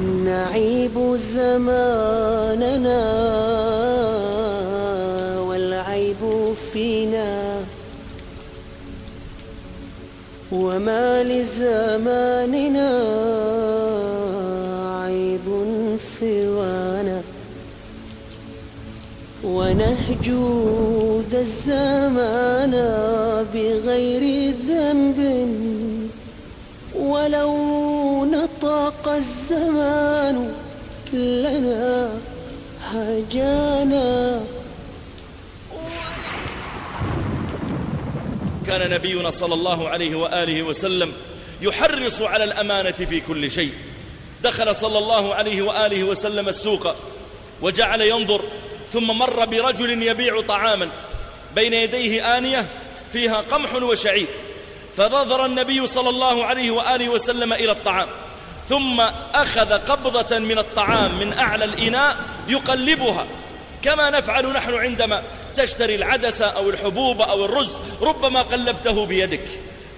نعيب زماننا والعيب فينا. وما لزماننا عيب سوانا. ونهجو ذا الزمان بغير ذنب. ولو الزمان لنا هجانا كان نبينا صلى الله عليه وآله وسلم يحرص على الأمانة في كل شيء. دخل صلى الله عليه وآله وسلم السوق وجعل ينظر ثم مر برجل يبيع طعاما بين يديه آنية فيها قمح وشعير فنظر النبي صلى الله عليه وآله وسلم إلى الطعام. ثم أخذ قبضة من الطعام من أعلى الإناء يقلبها. كما نفعل نحن عندما تشتري العدس أو الحبوب أو الرز ربما قلبته بيدك.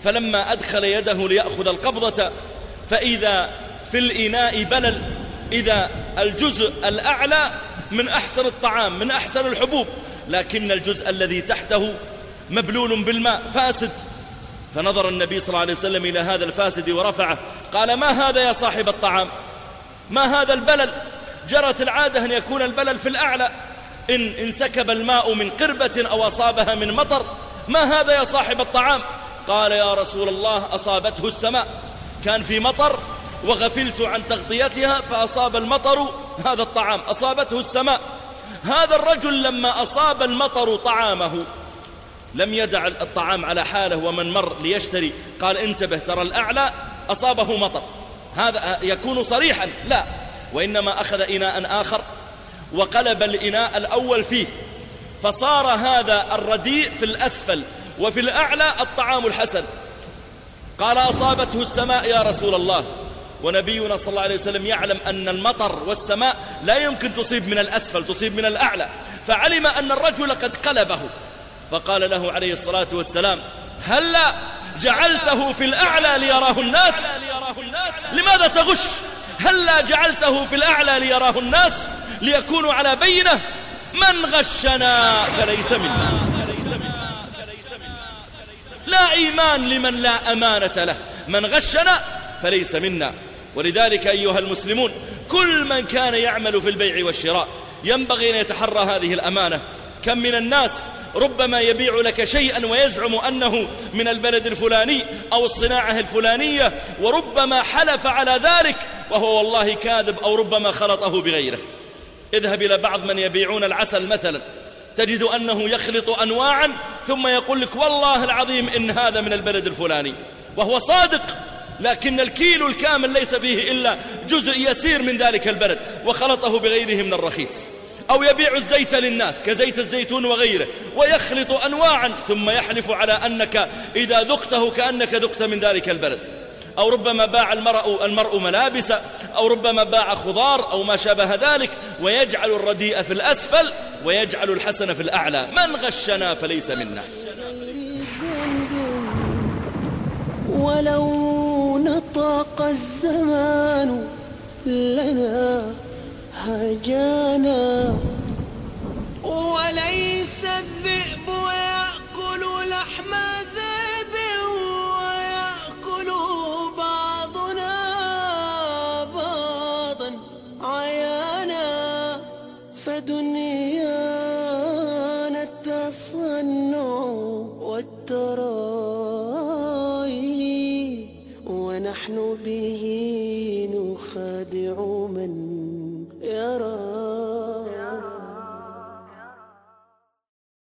فلما أدخل يده ليأخذ القبضة فإذا في الإناء بلل إذا الجزء الأعلى من أحسن الطعام من أحسن الحبوب لكن الجزء الذي تحته مبلول بالماء فاسد. فنظر النبي صلى الله عليه وسلم إلى هذا الفاسد ورفعه قال ما هذا يا صاحب الطعام؟ ما هذا البلل؟ جرت العادة أن يكون البلل في الأعلى. إن انسكب الماء من قربة أو أصابها من مطر ما هذا يا صاحب الطعام؟ قال يا رسول الله أصابته السماء. كان في مطر وغفلت عن تغطيتها فأصاب المطر هذا الطعام أصابته السماء. هذا الرجل لما أصاب المطر طعامه لم يدع الطعام على حاله ومن مر ليشتري. قال انتبه ترى الأعلى أصابه مطر. هذا يكون صريحا. لا وإنما أخذ إناء آخر وقلب الإناء الأول فيه. فصار هذا الرديء في الأسفل وفي الأعلى الطعام الحسن. قال أصابته السماء يا رسول الله. ونبينا صلى الله عليه وسلم يعلم أن المطر والسماء لا يمكن تصيب من الأسفل تصيب من الأعلى. فعلم أن الرجل قد قلبه. فقال له عليه الصلاة والسلام هلا جعلته في الأعلى ليراه الناس. لماذا تغش؟ هلا جعلته في الأعلى ليراه الناس ليكونوا على بينة. من غشنا فليس منا. لا إيمان لمن لا أمانة له. من غشنا فليس منا. ولذلك أيها المسلمون كل من كان يعمل في البيع والشراء ينبغي أن يتحرى هذه الأمانة. كم من الناس ربما يبيع لك شيئا ويزعم أنه من البلد الفلاني أو الصناعة الفلانية وربما حلف على ذلك وهو والله كاذب أو ربما خلطه بغيره. اذهب إلى بعض من يبيعون العسل مثلا. تجد أنه يخلط أنواعا ثم يقول لك والله العظيم إن هذا من البلد الفلاني. وهو صادق لكن الكيلو الكامل ليس فيه إلا جزء يسير من ذلك البلد وخلطه بغيره من الرخيص. أو يبيع الزيت للناس كزيت الزيتون وغيره ويخلط أنواعا ثم يحلف على أنك إذا ذقته كأنك ذقت من ذلك البلد. أو ربما باع المرء, المرء ملابس أو ربما باع خضار أو ما شابه ذلك ويجعل الرديء في الأسفل ويجعل الحسن في الأعلى. من غشنا فليس منا. ولو نطق الزمان لنا هجانا وليس به نخادع من يرى.